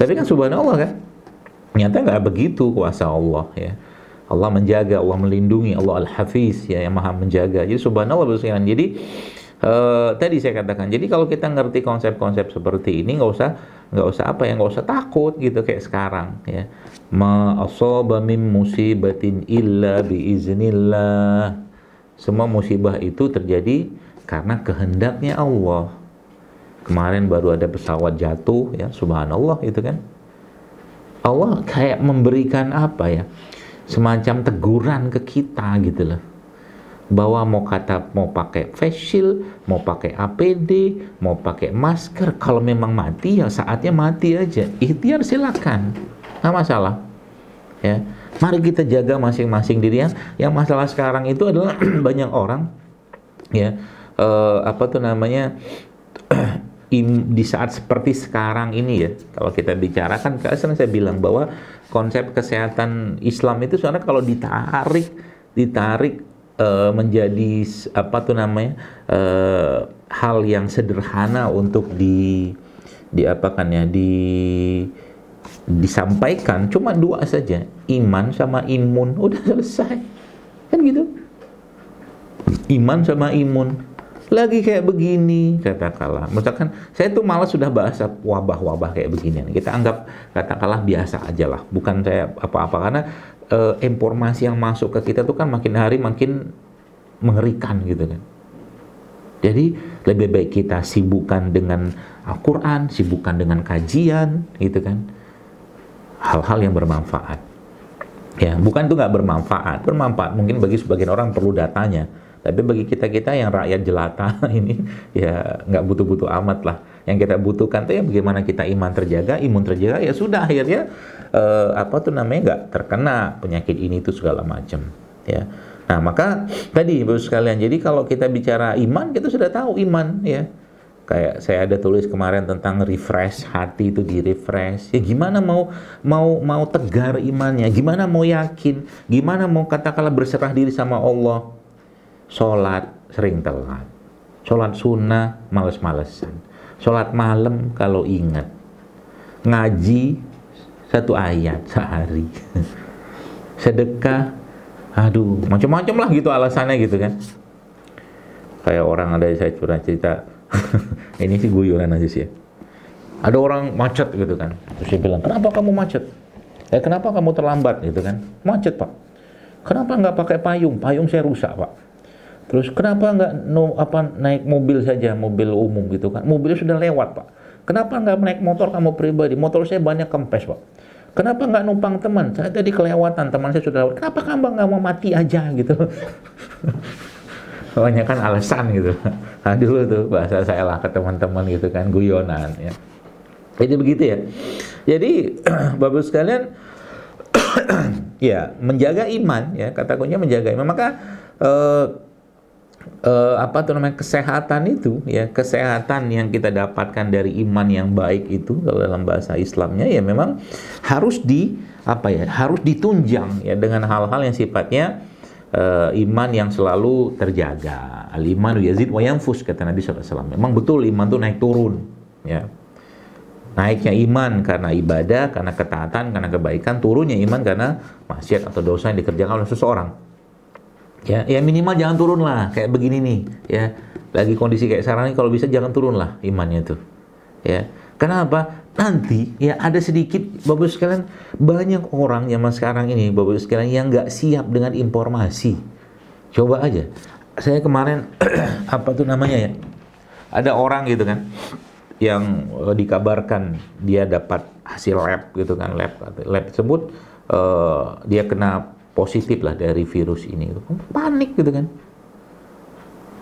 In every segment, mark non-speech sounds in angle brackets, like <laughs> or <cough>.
Tapi kan subhanallah kan, ternyata nggak begitu kuasa Allah ya. Allah menjaga, Allah melindungi, Allah Al-Hafiz ya yang Maha menjaga. Jadi subhanallah sekalian. Jadi uh, tadi saya katakan, jadi kalau kita ngerti konsep-konsep seperti ini nggak usah nggak usah apa ya nggak usah takut gitu kayak sekarang ya. Ma musibatin illa biiznillah. Semua musibah itu terjadi karena kehendaknya Allah. Kemarin baru ada pesawat jatuh ya, subhanallah itu kan. Allah kayak memberikan apa ya? semacam teguran ke kita gitu loh bahwa mau kata mau pakai face shield, mau pakai APD, mau pakai masker, kalau memang mati ya saatnya mati aja. Ikhtiar silakan, nggak masalah. Ya, mari kita jaga masing-masing diri yang. Yang masalah sekarang itu adalah <clears throat> banyak orang, ya, uh, apa tuh namanya <clears throat> di saat seperti sekarang ini ya, kalau kita bicarakan, kan saya bilang bahwa konsep kesehatan Islam itu sebenarnya kalau ditarik ditarik uh, menjadi apa tuh namanya uh, hal yang sederhana untuk di diapakan ya di disampaikan cuma dua saja iman sama imun udah selesai. Kan gitu? Iman sama imun lagi kayak begini. Katakanlah. Misalkan saya tuh malah sudah bahasa wabah-wabah kayak begini kita anggap katakanlah biasa aja lah. Bukan saya apa-apa. Karena e, informasi yang masuk ke kita tuh kan makin hari makin mengerikan gitu kan. Jadi lebih baik kita sibukkan dengan Al-Quran sibukkan dengan kajian gitu kan. Hal-hal yang bermanfaat. Ya bukan itu nggak bermanfaat. Bermanfaat mungkin bagi sebagian orang perlu datanya tapi bagi kita-kita yang rakyat jelata <laughs> ini ya nggak butuh-butuh amat lah. Yang kita butuhkan tuh ya bagaimana kita iman terjaga, imun terjaga ya sudah akhirnya eh, apa tuh namanya nggak terkena penyakit ini itu segala macam ya. Nah maka tadi baru sekalian jadi kalau kita bicara iman kita sudah tahu iman ya. Kayak saya ada tulis kemarin tentang refresh hati itu di refresh. Ya gimana mau mau mau tegar imannya? Gimana mau yakin? Gimana mau katakanlah berserah diri sama Allah sholat sering telat. Sholat sunnah males-malesan. Sholat malam kalau ingat. Ngaji satu ayat sehari. <laughs> Sedekah aduh macam-macam lah gitu alasannya gitu kan. Kayak orang ada saya curah cerita <laughs> ini sih guyonan aja sih ya. Ada orang macet gitu kan. Terus dia bilang kenapa kamu macet? Eh kenapa kamu terlambat? Gitu kan. Macet pak. Kenapa nggak pakai payung? Payung saya rusak pak Terus kenapa nggak no, apa naik mobil saja, mobil umum gitu kan? Mobilnya sudah lewat pak. Kenapa nggak naik motor kamu pribadi? Motor saya banyak kempes pak. Kenapa nggak numpang teman? Saya tadi kelewatan, teman saya sudah lewat. Kenapa kamu nggak mau mati aja gitu? <laughs> Banyak kan alasan gitu. Nah, dulu tuh bahasa saya lah ke teman-teman gitu kan, guyonan ya. Jadi begitu ya. Jadi <clears throat> bapak sekalian, <clears throat> ya menjaga iman ya kata kuncinya menjaga iman. Maka eh, uh, apa tuh namanya kesehatan itu ya kesehatan yang kita dapatkan dari iman yang baik itu kalau dalam bahasa Islamnya ya memang harus di apa ya harus ditunjang ya dengan hal-hal yang sifatnya uh, iman yang selalu terjaga. Al iman yazid wa yanfus kata Nabi SAW memang betul iman tuh naik turun ya. Naiknya iman karena ibadah karena ketaatan karena kebaikan turunnya iman karena maksiat atau dosa yang dikerjakan oleh seseorang ya ya minimal jangan turun lah kayak begini nih ya. Lagi kondisi kayak sekarang ini kalau bisa jangan turun lah imannya tuh ya. Kenapa? Nanti ya ada sedikit bapak sekalian banyak orang zaman sekarang ini bapak sekalian yang nggak siap dengan informasi. Coba aja. Saya kemarin <clears throat> apa tuh namanya ya? Ada orang gitu kan yang uh, dikabarkan dia dapat hasil lab gitu kan lab lab tersebut uh, dia kena positif lah dari virus ini. Panik gitu kan.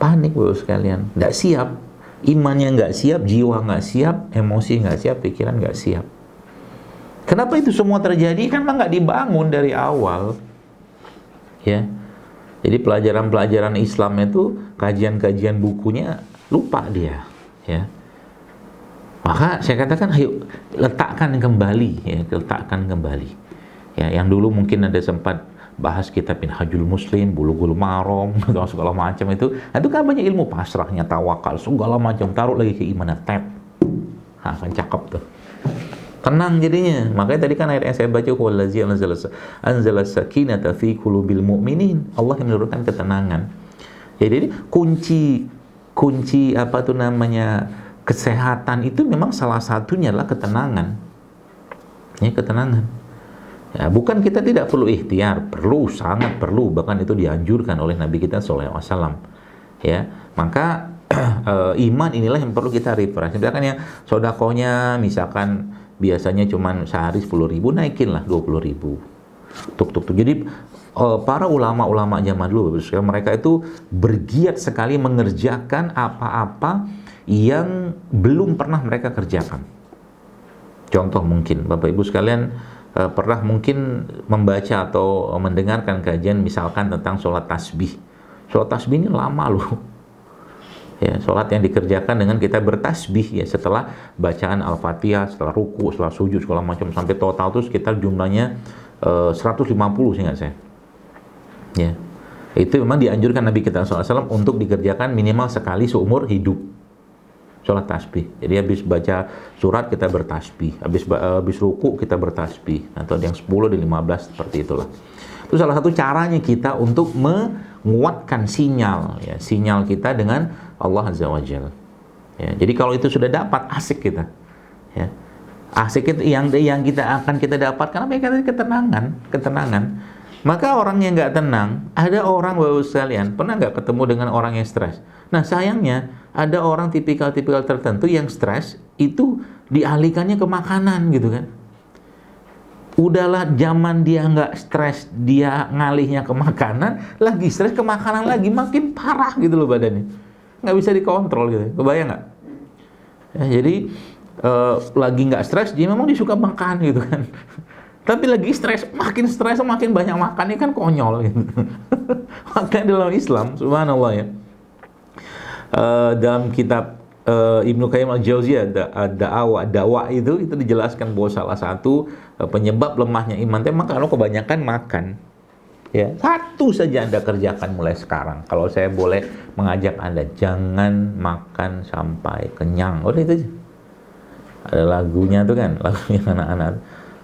Panik bro sekalian. Nggak siap. Imannya nggak siap jiwa nggak siap emosi nggak siap pikiran nggak siap. Kenapa itu semua terjadi? Kan nggak dibangun dari awal. Ya. Jadi pelajaran-pelajaran Islam itu kajian-kajian bukunya lupa dia. Ya. Maka saya katakan ayo letakkan kembali. Ya letakkan kembali ya yang dulu mungkin ada sempat bahas kitab Minhajul Muslim, bulu-bulu marom, <laughs> atau segala macam itu. Nah, itu kan banyak ilmu pasrahnya, tawakal, segala macam. Taruh lagi ke iman tap. Nah, kan cakep tuh. tenang jadinya makanya tadi kan ayat yang saya baca wallazi anzala sakinata fi qulubil mu'minin Allah yang menurunkan ketenangan ya, jadi kunci kunci apa tuh namanya kesehatan itu memang salah satunya adalah ketenangan ya ketenangan ya bukan kita tidak perlu ikhtiar perlu sangat perlu bahkan itu dianjurkan oleh Nabi kita SAW ya maka <clears throat> iman inilah yang perlu kita refresh misalkan ya sodakonya misalkan biasanya cuma sehari 10 ribu naikin lah 20 ribu. Tuk tuk tuk. Jadi uh, para ulama-ulama zaman dulu mereka itu bergiat sekali mengerjakan apa-apa yang belum pernah mereka kerjakan. Contoh mungkin Bapak Ibu sekalian uh, pernah mungkin membaca atau mendengarkan kajian misalkan tentang sholat tasbih. Sholat tasbih ini lama loh. <laughs> Ya sholat yang dikerjakan dengan kita bertasbih ya setelah bacaan al-fatihah setelah ruku setelah sujud segala macam sampai total itu sekitar jumlahnya uh, 150 sih nggak saya. Ya itu memang dianjurkan Nabi kita SAW untuk dikerjakan minimal sekali seumur hidup sholat tasbih jadi habis baca surat kita bertasbih habis habis ruku kita bertasbih atau yang 10 di 15 seperti itulah itu salah satu caranya kita untuk menguatkan sinyal ya sinyal kita dengan Allah Azza wa Jal. Ya, jadi kalau itu sudah dapat asik kita. Ya. Asik itu yang yang kita akan kita dapatkan apa yang ketenangan, ketenangan. Maka orang yang nggak tenang, ada orang bapak sekalian pernah nggak ketemu dengan orang yang stres. Nah sayangnya ada orang tipikal-tipikal tertentu yang stres itu dialihkannya ke makanan gitu kan? Udahlah zaman dia nggak stres dia ngalihnya ke makanan lagi stres ke makanan lagi makin parah gitu loh badannya. Nggak bisa dikontrol gitu. Kebayang nggak? Ya, jadi uh, lagi nggak stres dia memang dia suka makan gitu kan tapi lagi stres makin stres makin banyak makan ini kan konyol <laughs> gitu makanya dalam Islam subhanallah ya. Uh, dalam kitab uh, Ibnu Qayyim al-Jauziyah dakwah dakwah itu itu dijelaskan bahwa salah satu uh, penyebab lemahnya iman itu kalau kebanyakan makan ya. Satu saja anda kerjakan mulai sekarang. Kalau saya boleh mengajak anda jangan makan sampai kenyang. Udah itu aja. Ada lagunya tuh kan <laughs> lagunya anak-anak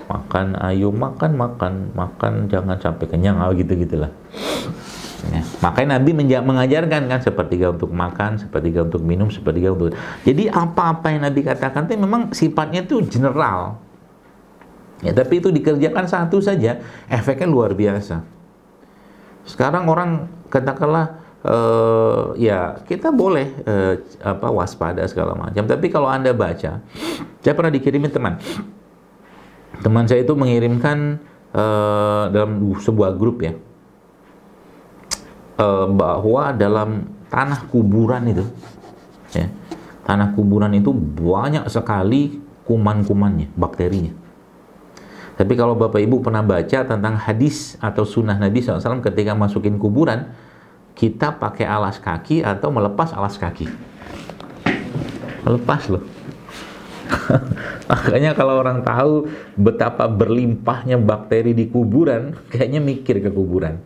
makan ayo makan makan makan jangan sampai kenyang oh gitu gitulah Ya. Makanya Nabi mengajarkan kan sepertiga untuk makan, sepertiga untuk minum, sepertiga untuk. Jadi apa-apa yang Nabi katakan itu memang sifatnya itu general. Ya, tapi itu dikerjakan satu saja, efeknya luar biasa. Sekarang orang katakanlah uh, ya kita boleh uh, apa waspada segala macam. Tapi kalau anda baca, saya pernah dikirimin teman. Teman saya itu mengirimkan uh, dalam sebuah grup ya uh, bahwa dalam tanah kuburan itu ya, tanah kuburan itu banyak sekali kuman-kumannya, bakterinya. Tapi kalau Bapak Ibu pernah baca tentang hadis atau sunnah Nabi SAW ketika masukin kuburan, kita pakai alas kaki atau melepas alas kaki. Melepas loh. <laughs> Makanya kalau orang tahu betapa berlimpahnya bakteri di kuburan, kayaknya mikir ke kuburan.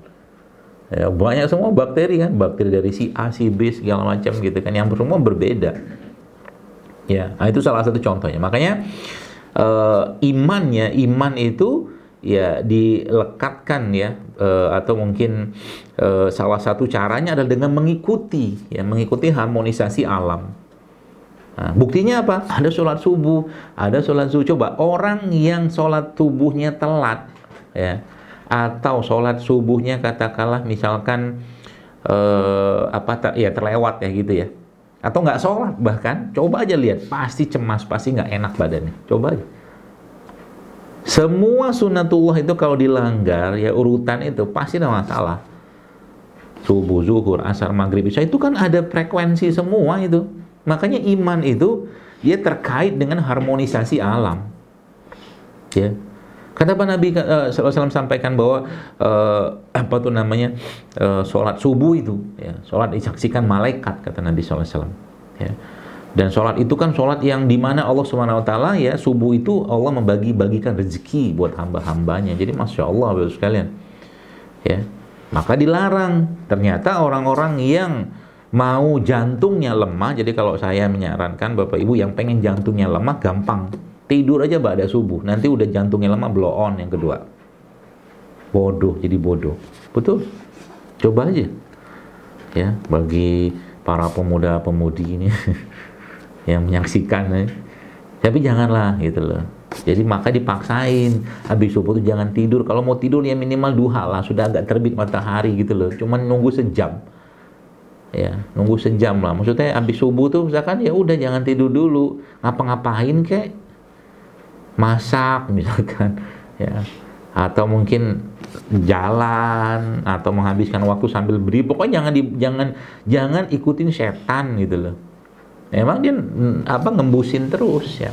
Ya, banyak semua bakteri kan, bakteri dari si A, si B segala macam gitu kan, yang semua berbeda. Ya, nah itu salah satu contohnya. Makanya uh, imannya, iman itu ya dilekatkan ya uh, atau mungkin uh, salah satu caranya adalah dengan mengikuti ya mengikuti harmonisasi alam. Nah, buktinya apa? Ada sholat subuh, ada sholat zuhur. Coba orang yang sholat tubuhnya telat, ya atau sholat subuhnya katakanlah misalkan eh, apa tak ya terlewat ya gitu ya. Atau nggak sholat bahkan coba aja lihat. Pasti cemas pasti nggak enak badannya. Coba aja. Semua sunatullah itu kalau dilanggar ya urutan itu pasti ada masalah. Subuh zuhur asar maghrib isya itu kan ada frekuensi semua itu makanya iman itu dia terkait dengan harmonisasi alam ya Kenapa Nabi uh, SAW sampaikan bahwa uh, apa tuh namanya uh, sholat subuh itu, ya, sholat disaksikan malaikat kata Nabi SAW. Ya. Dan sholat itu kan sholat yang di mana Allah Subhanahu Wa ya subuh itu Allah membagi-bagikan rezeki buat hamba-hambanya. Jadi masya Allah bapak sekalian, ya maka dilarang. Ternyata orang-orang yang mau jantungnya lemah, jadi kalau saya menyarankan bapak ibu yang pengen jantungnya lemah gampang. Tidur aja pada subuh. Nanti udah jantungnya lama blow on yang kedua. Bodoh jadi bodoh. Betul? Coba aja. Ya bagi para pemuda-pemudi ini <laughs> yang menyaksikan ya. tapi janganlah gitu loh. Jadi maka dipaksain. Habis subuh tuh jangan tidur. Kalau mau tidur ya minimal duha lah. Sudah agak terbit matahari gitu loh. Cuman nunggu sejam ya nunggu sejam lah. Maksudnya habis subuh tuh misalkan ya udah jangan tidur dulu. Ngapa-ngapain kek? Masak misalkan. Ya. Atau mungkin jalan atau menghabiskan waktu sambil beri. Pokoknya jangan di, jangan jangan ikutin setan gitu loh. Emang dia mm, apa ngembusin terus ya